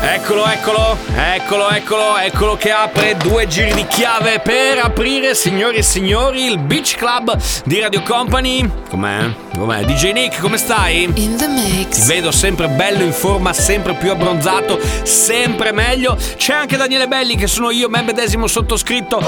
Eccolo, eccolo, eccolo, eccolo, eccolo che apre due giri di chiave per aprire, signori e signori, il Beach Club di Radio Company. Com'è? Com'è? DJ Nick, come stai? In the Ti mix. vedo sempre bello in forma, sempre più abbronzato, sempre meglio. C'è anche Daniele Belli che sono io, me medesimo sottoscritto.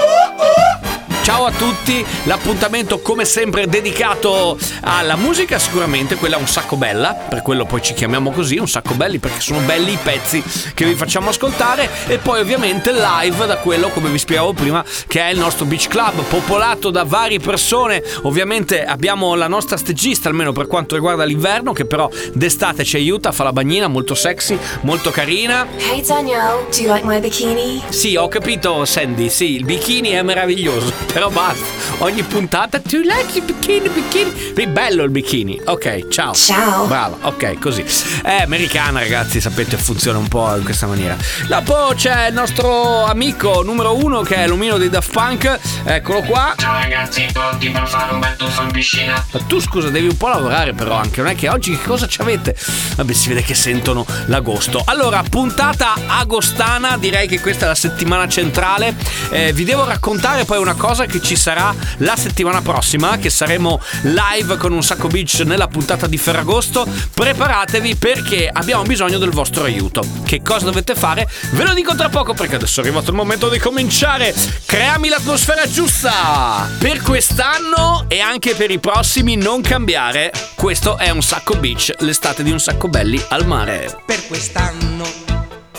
Ciao a tutti, l'appuntamento come sempre dedicato alla musica, sicuramente quella è un sacco bella, per quello poi ci chiamiamo così, un sacco belli perché sono belli i pezzi che vi facciamo ascoltare e poi ovviamente live da quello come vi spiegavo prima che è il nostro beach club popolato da varie persone, ovviamente abbiamo la nostra stagista almeno per quanto riguarda l'inverno che però d'estate ci aiuta, fa la bagnina molto sexy, molto carina. Hey Daniel, do you like my bikini? Sì, ho capito, Sandy. Sì, il bikini è meraviglioso. Però basta. Ogni puntata. Tu like il bikini, bikini. Bello il bikini. Ok, ciao. Ciao. Brava, ok, così. È americana, ragazzi, sapete, funziona un po' in questa maniera. Dopo c'è il nostro amico numero uno che è l'omino dei Daft Punk. Eccolo qua. Ciao ragazzi, pronti per fare un bel tuffo in piscina? Ma tu scusa, devi un po' lavorare però anche, non è che oggi che cosa ci avete? Vabbè, si vede che sentono l'agosto. Allora, puntata agostana, direi che questa è la settimana centrale. Eh, vi devo raccontare poi una cosa che ci sarà la settimana prossima, che saremo live con un sacco beach nella puntata di Ferragosto. Preparatevi perché abbiamo bisogno del vostro aiuto. Che cosa dovete fare? Ve lo dico tra poco perché adesso è arrivato il momento di cominciare. Creami l'atmosfera giusta per quest'anno e anche per i prossimi non cambiare. Questo è un sacco beach, l'estate di un sacco belli al mare. per quest'anno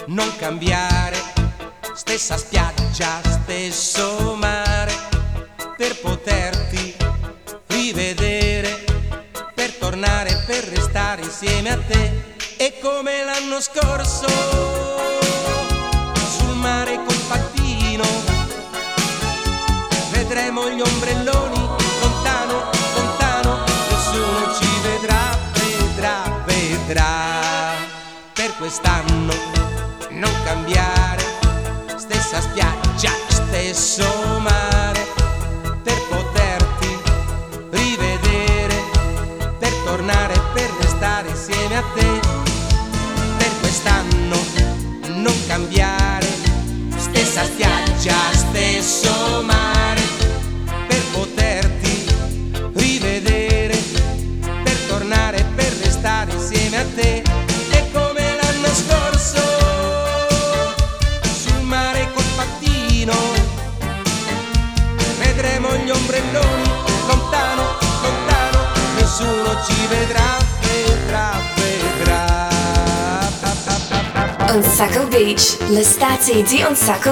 non cambiare, stessa spiaggia, stesso per poterti rivedere, per tornare, per restare insieme a te, e come l'anno scorso, sul mare col pattino, vedremo gli ombrelloni, lontano, lontano, nessuno ci vedrà, vedrà, vedrà. Per quest'anno non cambiare, stessa spiaggia, stesso mare, Beach, l'estate di Un Sacco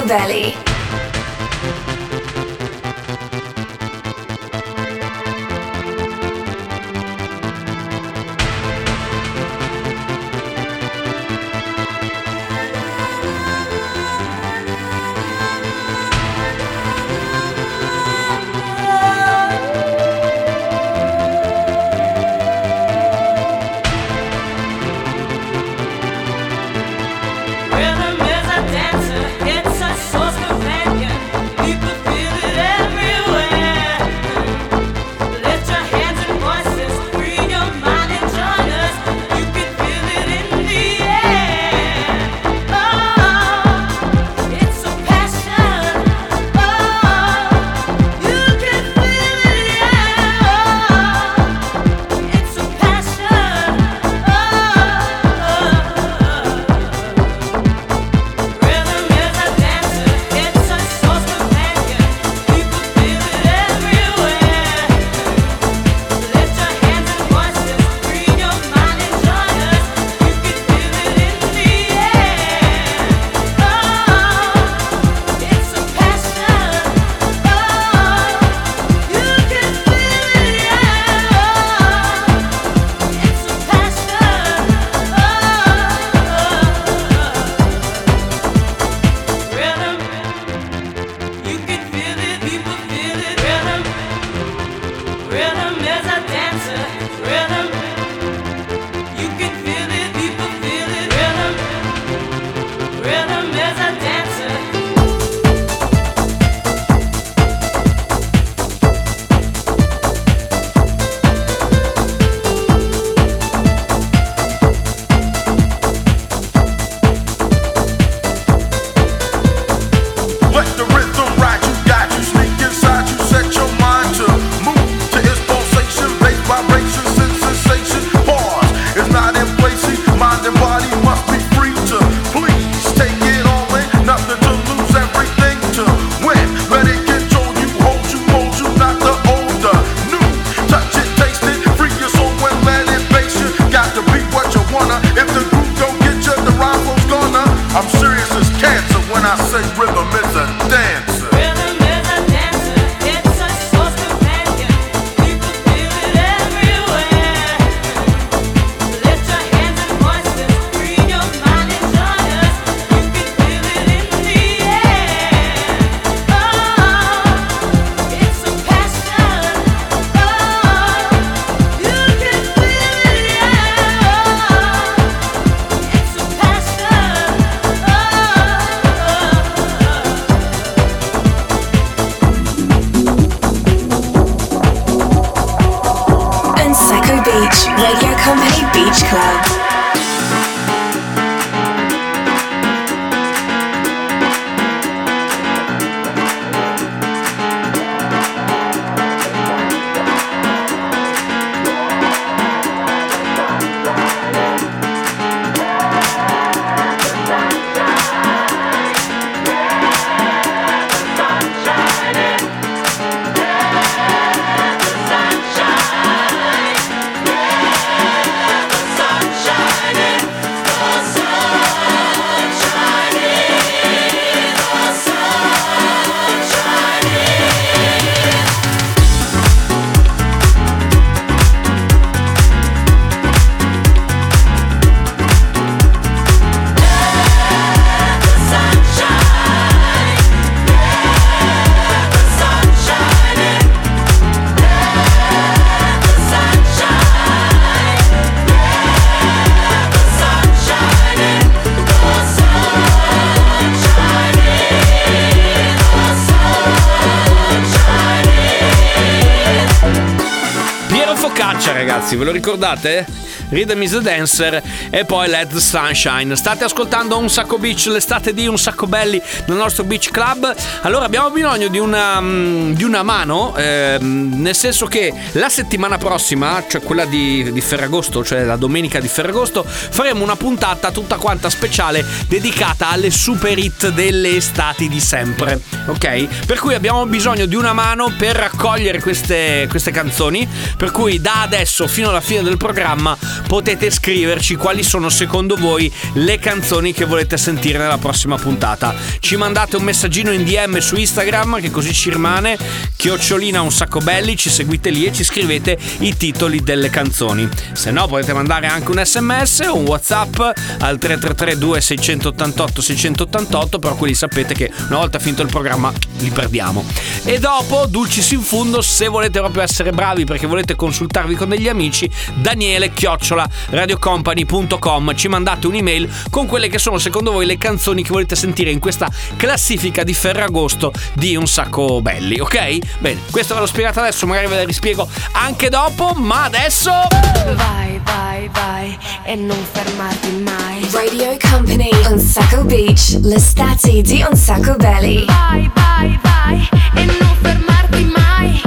ragazzi, ve lo ricordate? Rhythm is a Dancer e poi the Sunshine. State ascoltando Un Sacco Beach, l'estate di Un Sacco Belli nel nostro Beach Club. Allora abbiamo bisogno di una, mm, di una mano, ehm, nel senso che la settimana prossima, cioè quella di, di Ferragosto, cioè la domenica di Ferragosto, faremo una puntata tutta quanta speciale dedicata alle super hit delle estati di sempre. Ok? Per cui abbiamo bisogno di una mano per raccogliere queste, queste canzoni. Per cui da adesso fino alla fine del programma potete scriverci quali sono secondo voi le canzoni che volete sentire nella prossima puntata. Ci mandate un messaggino in DM su Instagram che così ci rimane. Chiocciolina un sacco belli, ci seguite lì e ci scrivete i titoli delle canzoni. Se no potete mandare anche un sms o un whatsapp al 333 2688 688 però quelli sapete che una volta finito il programma li perdiamo. E dopo, dulcis in fundo, se volete proprio essere bravi perché volete consultarvi con degli amici, Daniele chiocciola radiocompany.com ci mandate un'email con quelle che sono secondo voi le canzoni che volete sentire in questa classifica di Ferragosto di un sacco belli, ok? Bene, questo ve l'ho spiegato adesso, magari ve la rispiego anche dopo, ma adesso... Vai, vai, vai e non fermarti mai. Radio Company Unsaco Beach, l'estate di Unsaco Belly. Vai, vai, vai e non fermarti mai.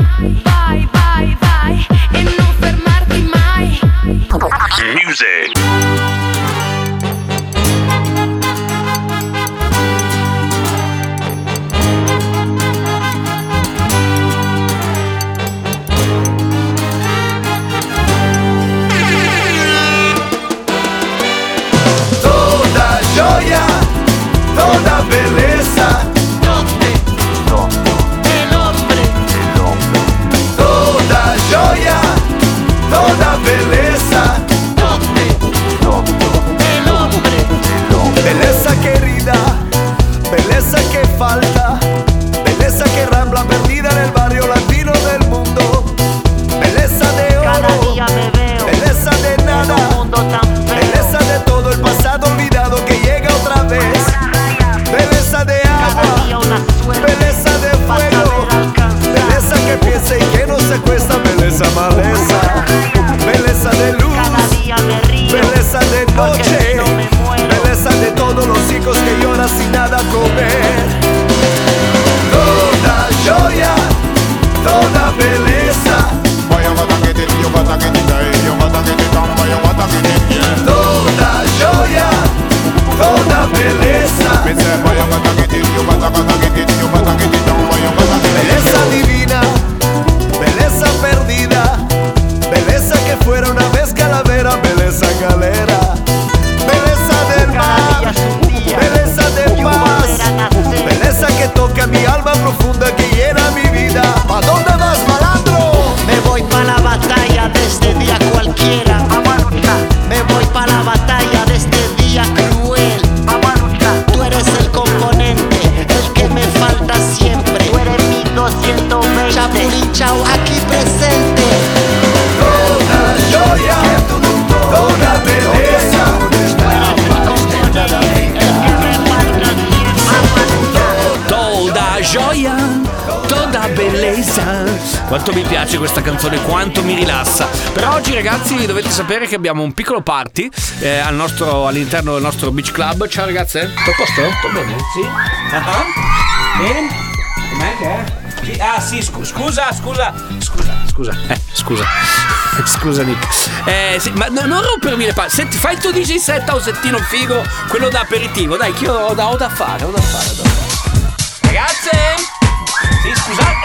Vai, vai, vai e non mai. Music. Maleza, questa canzone quanto mi rilassa. Però oggi ragazzi dovete sapere che abbiamo un piccolo party eh, al nostro, all'interno del nostro beach club. Ciao ragazze, tutto a posto? Tutto bene? Sì. Uh-huh. Bene? Com'è che è? Ah sì, scusa, scusa, scusa, scusa, eh, scusa, scusa Nick. Eh, sì, ma no, non rompermi le palle, Senti, fai il tuo DJ set a un figo, quello da aperitivo, dai, che io ho da, ho da fare, ho da fare, ho da fare. Ragazze! Sì, scusate!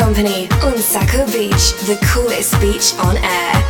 Company on Saco Beach, the coolest beach on air.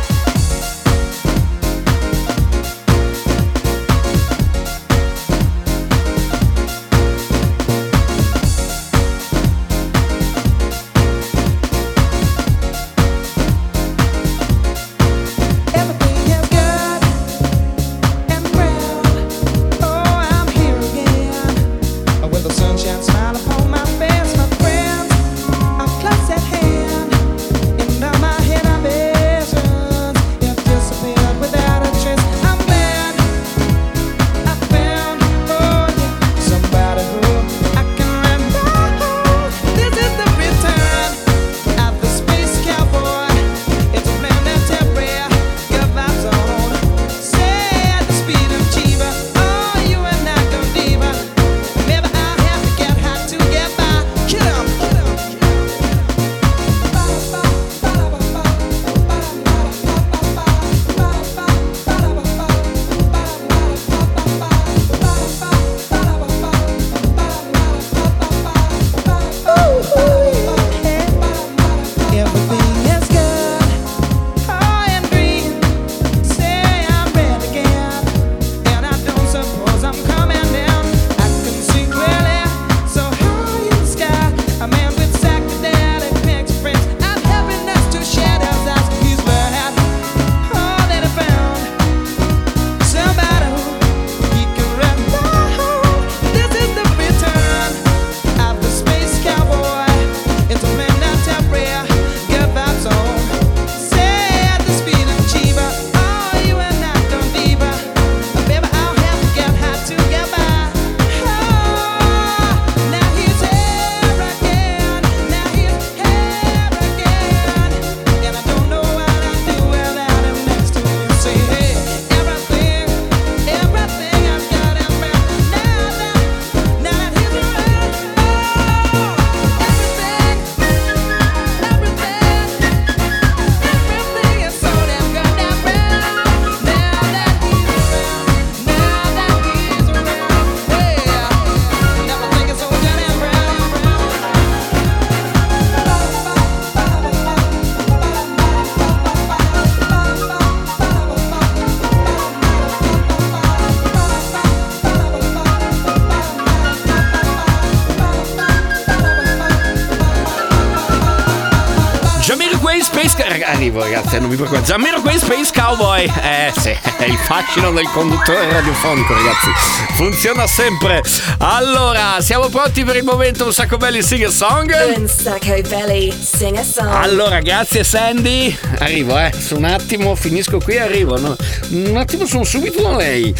Space Cowboy. Arrivo, ragazzi, non mi preoccupate. Zammero Queen Space Cowboy. Eh, sì, è il fascino del conduttore radiofonico, ragazzi. Funziona sempre. Allora, siamo pronti per il momento un sacco belli sing a song? Un sacco belli sing a song. Allora, grazie Sandy. Arrivo, eh. Su un attimo, finisco qui e arrivo. No, un attimo, sono subito da lei.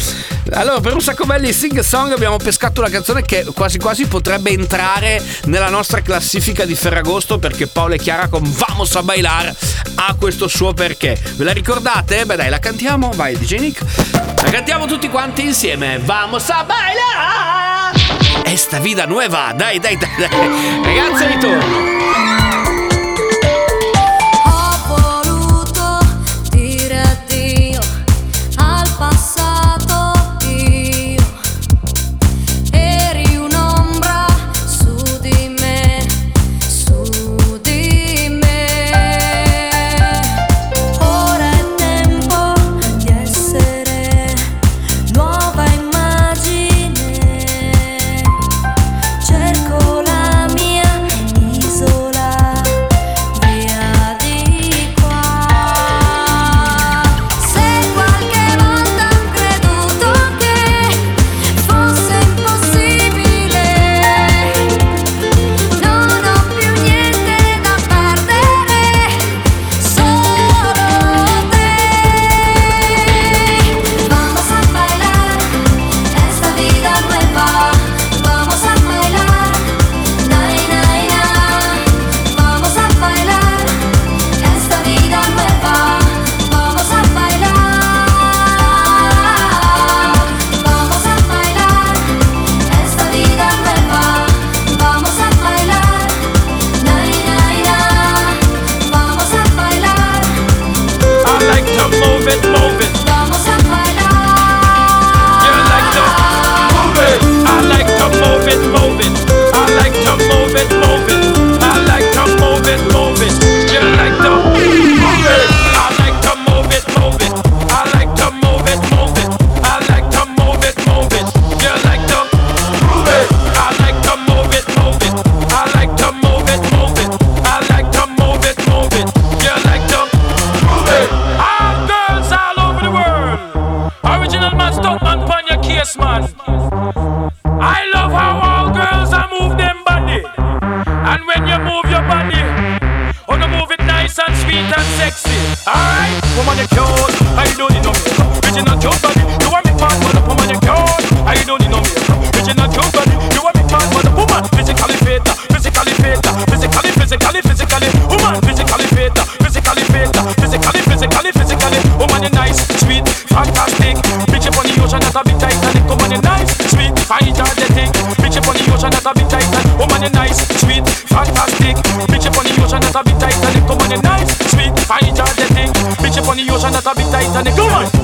Allora, per un sacco belli sing a song abbiamo pescato una canzone che quasi quasi potrebbe entrare nella nostra classifica di Ferragosto perché Paolo e Chiara con Vamos a bailar ha questo suo perché. Ve la ricordate? Beh dai, la cantiamo, vai DJ Nick. La cantiamo tutti quanti insieme. Vamos a bailar! Esta vida nueva! Dai, dai, dai, dai. Ragazzi, ritorno! and that a bit Titanic. Come on.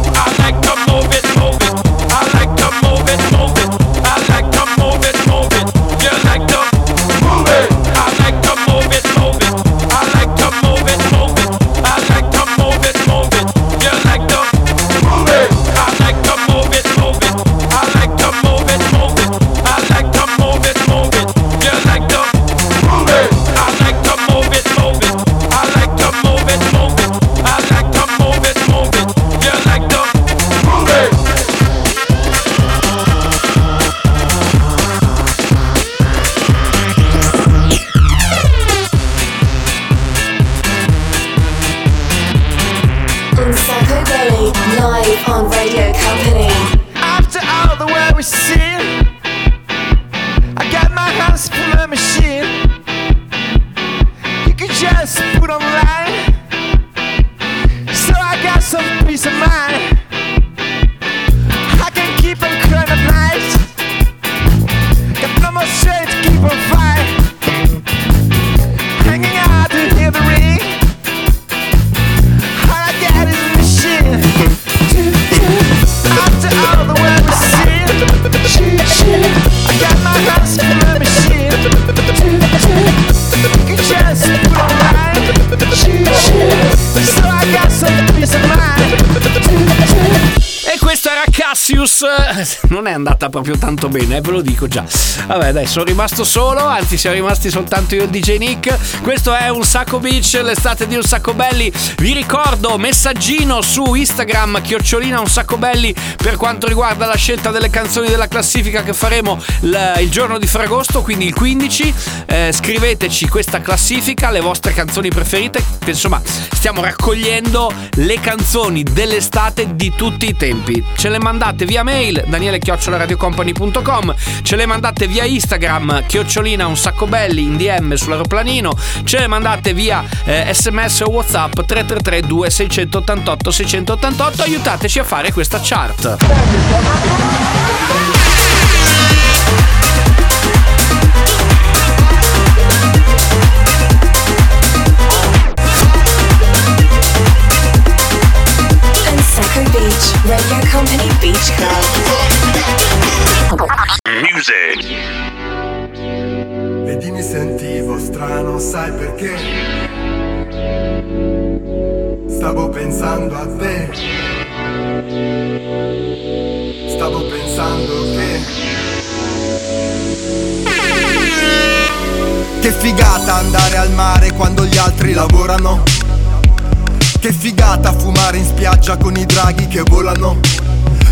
few eh, non è andata proprio tanto bene, eh, ve lo dico già. Vabbè, dai, sono rimasto solo, anzi siamo rimasti soltanto io e DJ Nick. Questo è un sacco beach, l'estate di un sacco belli. Vi ricordo messaggino su Instagram chiocciolina un sacco belli per quanto riguarda la scelta delle canzoni della classifica che faremo il, il giorno di Ferragosto, quindi il 15. Eh, scriveteci questa classifica, le vostre canzoni preferite. Insomma, stiamo raccogliendo le canzoni dell'estate di tutti i tempi. Ce le mandate via mail daniele-radiocompany.com, ce le mandate via Instagram chiocciolina un sacco belli in DM sull'aeroplanino, ce le mandate via eh, sms o whatsapp 333 2688 688 aiutateci a fare questa chart. Club. Vedi mi sentivo strano, sai perché? Stavo pensando a te. Stavo pensando che... Che figata andare al mare quando gli altri lavorano. Che figata fumare in spiaggia con i draghi che volano.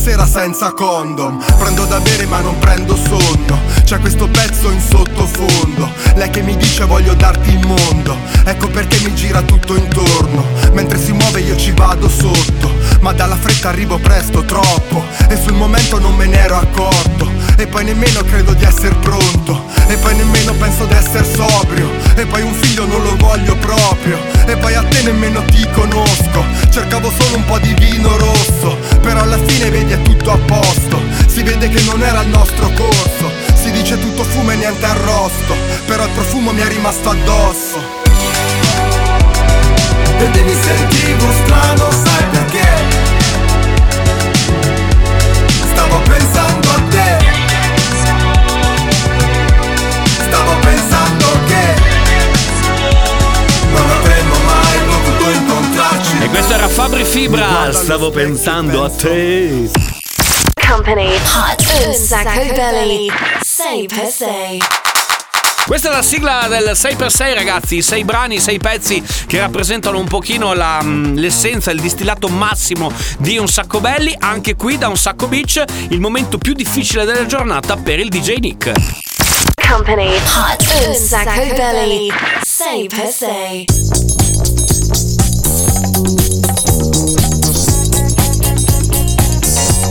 Sera senza condom. Prendo da bere ma non prendo sonno. C'è questo pezzo in sottofondo. Lei che mi dice voglio darti il mondo Ecco perché mi gira tutto intorno. Mentre si muove io ci vado sotto. Ma dalla fretta arrivo presto, troppo. E sul momento non me ne ero accorto. E poi nemmeno credo di essere pronto. E poi nemmeno penso di essere sobrio. E poi un figlio non lo voglio proprio. E poi a te nemmeno ti conosco. Cercavo solo un po' di vino rosso Però alla fine vedi è tutto a posto. Si vede che non era il nostro corso. Si dice tutto fumo e niente arrosto Però il profumo mi è rimasto addosso. Vedi mi sentivo strano, stavo pensando a te. Company. Hot un sacco belli. 6 per 6: questa è la sigla del 6x6 ragazzi, 6 brani, 6 pezzi che rappresentano un pochino la, mm, l'essenza, il distillato massimo di Un Sacco Belli, anche qui da Un Sacco Beach, il momento più difficile della giornata per il DJ Nick. Company. Hot Un Sacco Belli. 6x6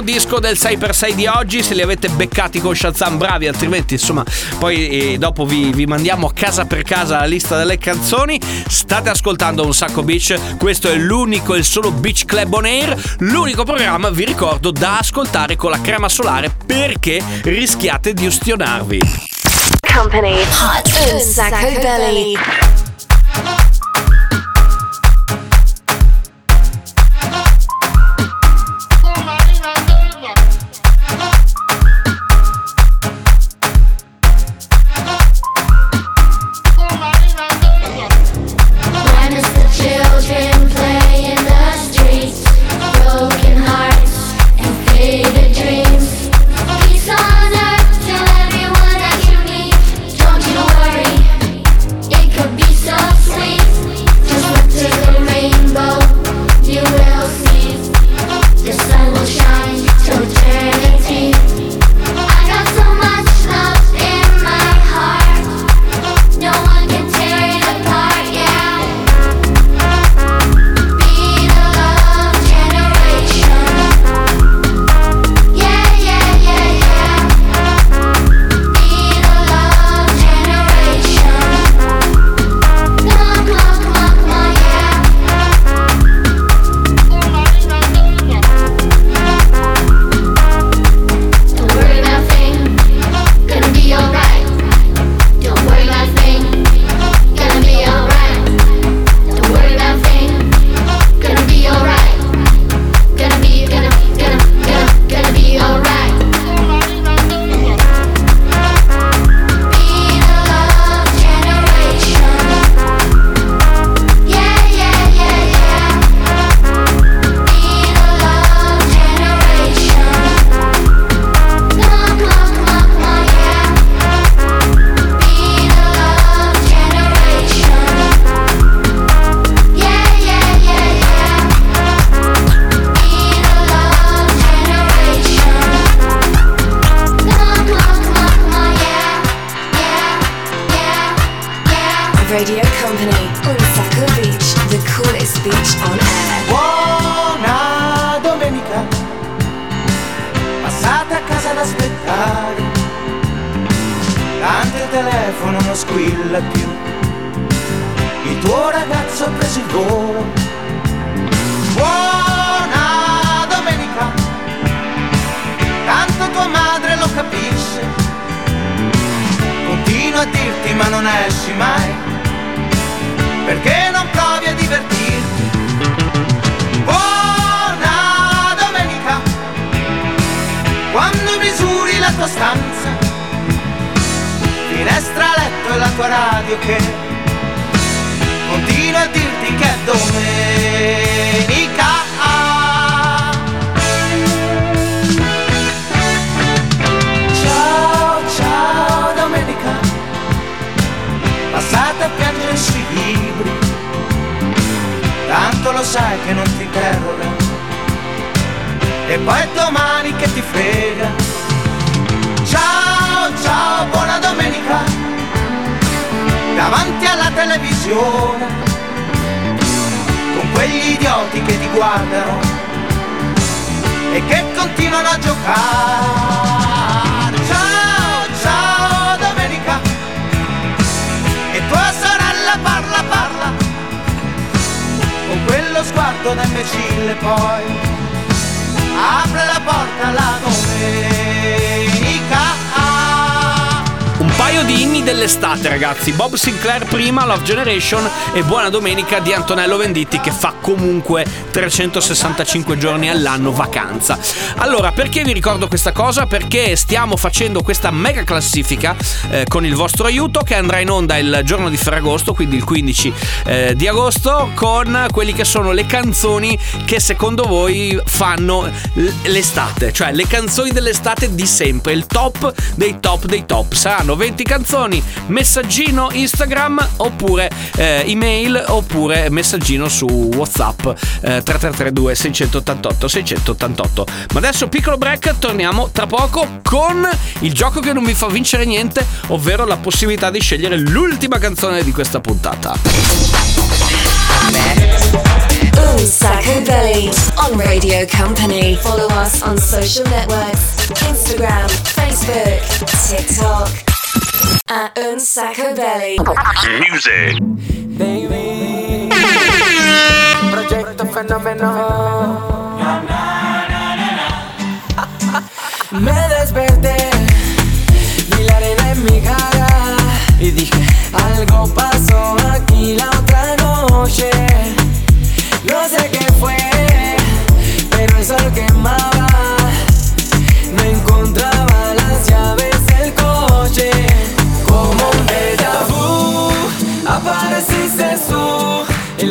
disco del 6x6 di oggi. Se li avete beccati con Shazam, bravi, altrimenti, insomma, poi eh, dopo vi, vi mandiamo casa per casa la lista delle canzoni. State ascoltando un sacco beach. Questo è l'unico e il solo Beach Club on Air. L'unico programma, vi ricordo, da ascoltare con la crema solare perché rischiate di ustionarvi. Company. Hot un sacco belly. When Radio Company. Un sacco beach. The coolest beach on air. Buona domenica, passate a casa ad aspettare. Tanto il telefono non squilla più. Il tuo ragazzo ha preso il volo. Buona domenica, tanto tua madre lo capisce. Continua a dirti ma non esci mai. Perché non provi a divertirti? Buona domenica, quando misuri la tua stanza, finestra, letto e la tua radio che continua a dirti che è domenica. Tanto lo sai che non ti interroga, e poi è domani che ti frega. Ciao, ciao, buona domenica, davanti alla televisione, con quegli idioti che ti guardano e che continuano a giocare. Da imbecille poi apre la porta la domenica. Di inni dell'estate, ragazzi. Bob Sinclair prima, Love Generation e Buona Domenica di Antonello Venditti che fa comunque 365 giorni all'anno vacanza. Allora, perché vi ricordo questa cosa? Perché stiamo facendo questa mega classifica eh, con il vostro aiuto che andrà in onda il giorno di Ferragosto, quindi il 15 eh, di agosto, con quelli che sono le canzoni che secondo voi fanno l'estate, cioè le canzoni dell'estate di sempre, il top dei top dei top. Saranno 20 canzoni, canzoni, messaggino Instagram oppure eh, email oppure messaggino su WhatsApp eh, 3332 688 688. Ma adesso piccolo break, torniamo tra poco con il gioco che non mi fa vincere niente, ovvero la possibilità di scegliere l'ultima canzone di questa puntata. Boom sacco Belly on Radio Company. Follow us on social networks Instagram, Facebook, TikTok. a un Sacabelli. Music. Baby. Proyecto fenómeno. Me desperté, vi la arena en mi cara y dije, algo pasó aquí la otra noche. No sé qué fue, pero el sol quemaba.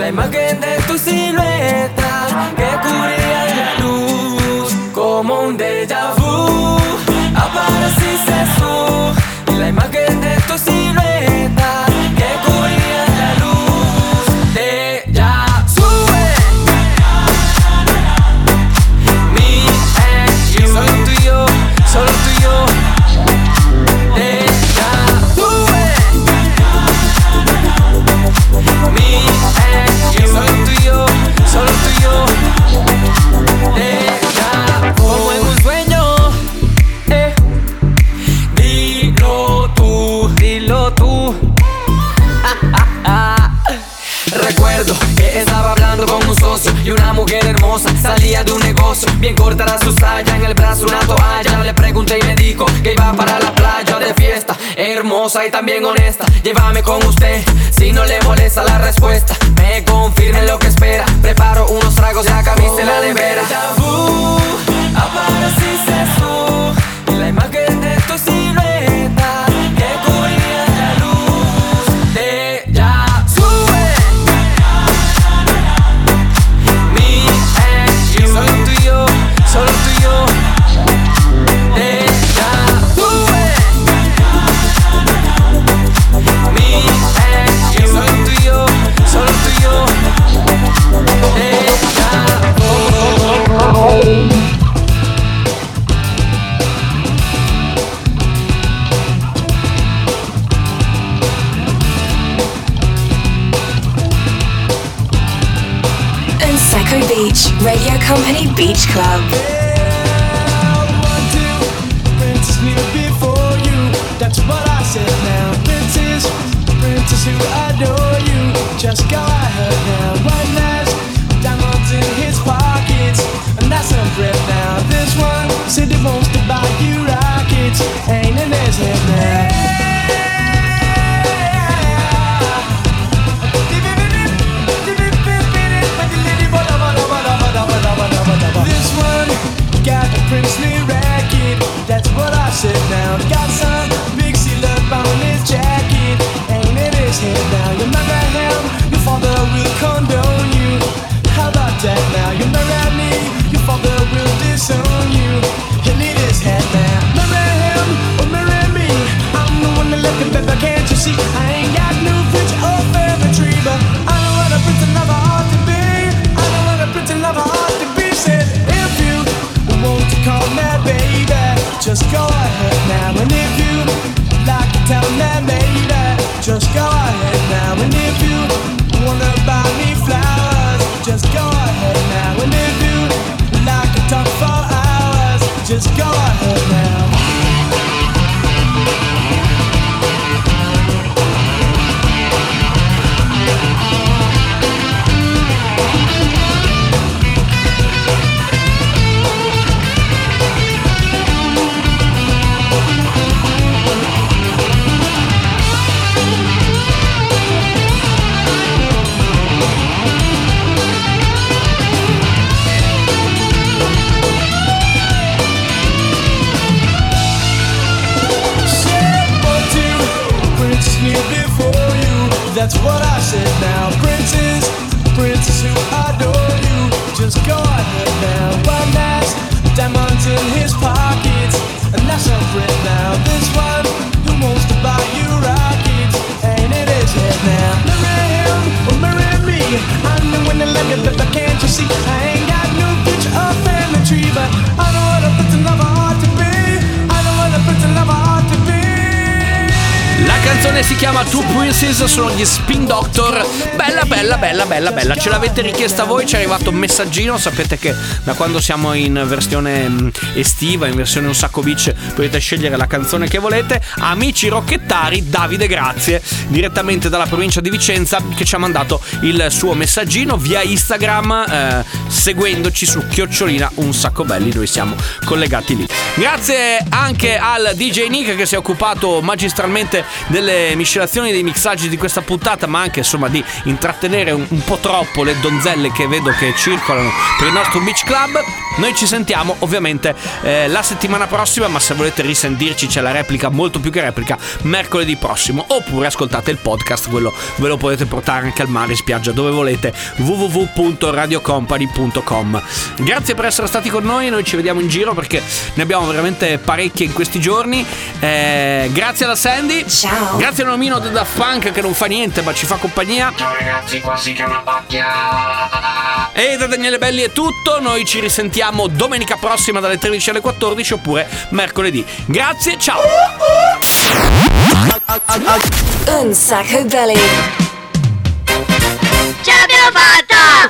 la imagen de tu silueta. Bien corta su saya, en el brazo una toalla. Le pregunté y me dijo que iba para la playa de fiesta. Hermosa y también honesta, llévame con usted. Si no le molesta la respuesta, me confirme lo que espera. Preparo unos tragos y acá viste la nevera. Canzone si chiama Two Princes, sono gli Spin Doctor. Bella, bella, bella, bella, bella. Ce l'avete richiesta voi, ci è arrivato un messaggino. Sapete che da quando siamo in versione mm, estiva, in versione un sacco beach, potete scegliere la canzone che volete. Amici rocchettari, Davide Grazie, direttamente dalla provincia di Vicenza, che ci ha mandato il suo messaggino via Instagram, eh, seguendoci su chiocciolina un sacco belli. Noi siamo collegati lì. Grazie anche al DJ Nick che si è occupato magistralmente delle miscelazioni dei mixaggi di questa puntata, ma anche insomma di intrattenere un, un po' troppo le donzelle che vedo che circolano per il nostro beach club. Noi ci sentiamo ovviamente eh, la settimana prossima, ma se volete risentirci c'è la replica, molto più che replica, mercoledì prossimo. Oppure ascoltate il podcast, quello ve lo potete portare anche al mare, spiaggia, dove volete, www.radiocompany.com. Grazie per essere stati con noi, noi ci vediamo in giro perché ne abbiamo veramente parecchie in questi giorni. Eh, grazie alla Sandy. Ciao. Grazie Grazie a Nomino da Daft Punk che non fa niente ma ci fa compagnia. Ciao ragazzi, qua si chiama pacchia. E da Daniele Belli è tutto, noi ci risentiamo domenica prossima dalle 13 alle 14 oppure mercoledì. Grazie, ciao! Un sacco belli! Ce l'abbiamo fatta!